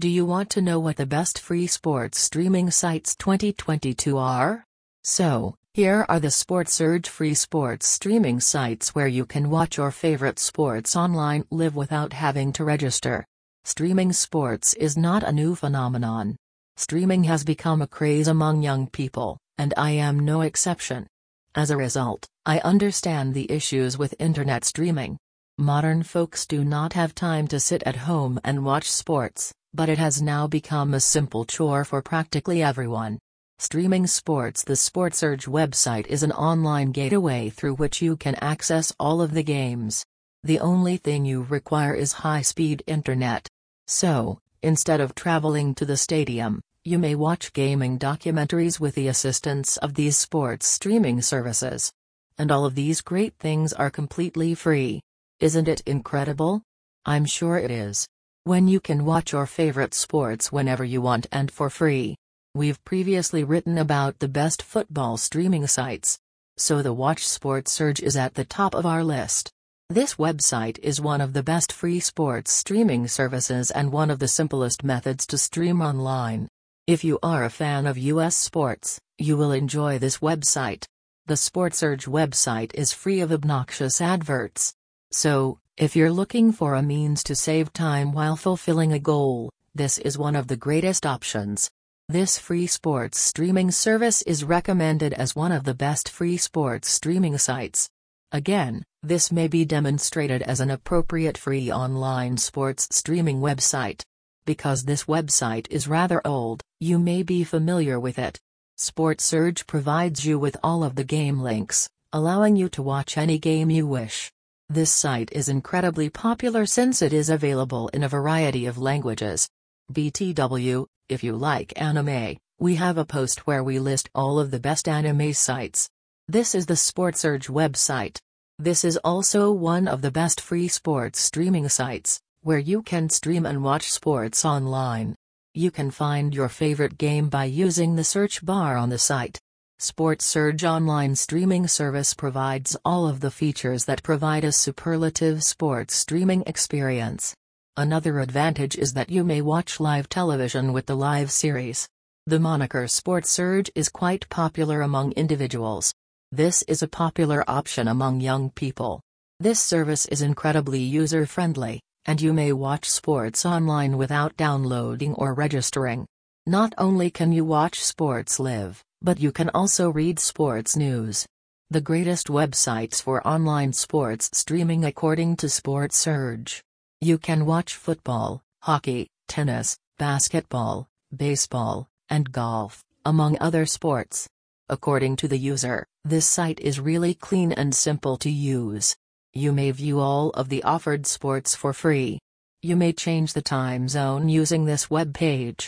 Do you want to know what the best free sports streaming sites 2022 are? So, here are the SportSurge free sports streaming sites where you can watch your favorite sports online live without having to register. Streaming sports is not a new phenomenon. Streaming has become a craze among young people, and I am no exception. As a result, I understand the issues with internet streaming. Modern folks do not have time to sit at home and watch sports, but it has now become a simple chore for practically everyone. Streaming Sports The SportSurge website is an online gateway through which you can access all of the games. The only thing you require is high-speed internet. So, instead of traveling to the stadium, you may watch gaming documentaries with the assistance of these sports streaming services. And all of these great things are completely free. Isn't it incredible? I'm sure it is. When you can watch your favorite sports whenever you want and for free. We've previously written about the best football streaming sites. So the Watch SportSurge is at the top of our list. This website is one of the best free sports streaming services and one of the simplest methods to stream online. If you are a fan of US sports, you will enjoy this website. The SportSurge website is free of obnoxious adverts. So, if you're looking for a means to save time while fulfilling a goal, this is one of the greatest options. This free sports streaming service is recommended as one of the best free sports streaming sites. Again, this may be demonstrated as an appropriate free online sports streaming website. Because this website is rather old, you may be familiar with it. SportSurge provides you with all of the game links, allowing you to watch any game you wish. This site is incredibly popular since it is available in a variety of languages. BTW, if you like anime, we have a post where we list all of the best anime sites. This is the SportSurge website. This is also one of the best free sports streaming sites, where you can stream and watch sports online. You can find your favorite game by using the search bar on the site. SportSurge online streaming service provides all of the features that provide a superlative sports streaming experience. Another advantage is that you may watch live television with the live series. The moniker SportSurge is quite popular among individuals. This is a popular option among young people. This service is incredibly user-friendly, and you may watch sports online without downloading or registering. Not only can you watch sports live, but you can also read sports news. The greatest websites for online sports streaming according to SportSurge. You can watch football, hockey, tennis, basketball, baseball, and golf, among other sports. According to the user, this site is really clean and simple to use. You may view all of the offered sports for free. You may change the time zone using this web page.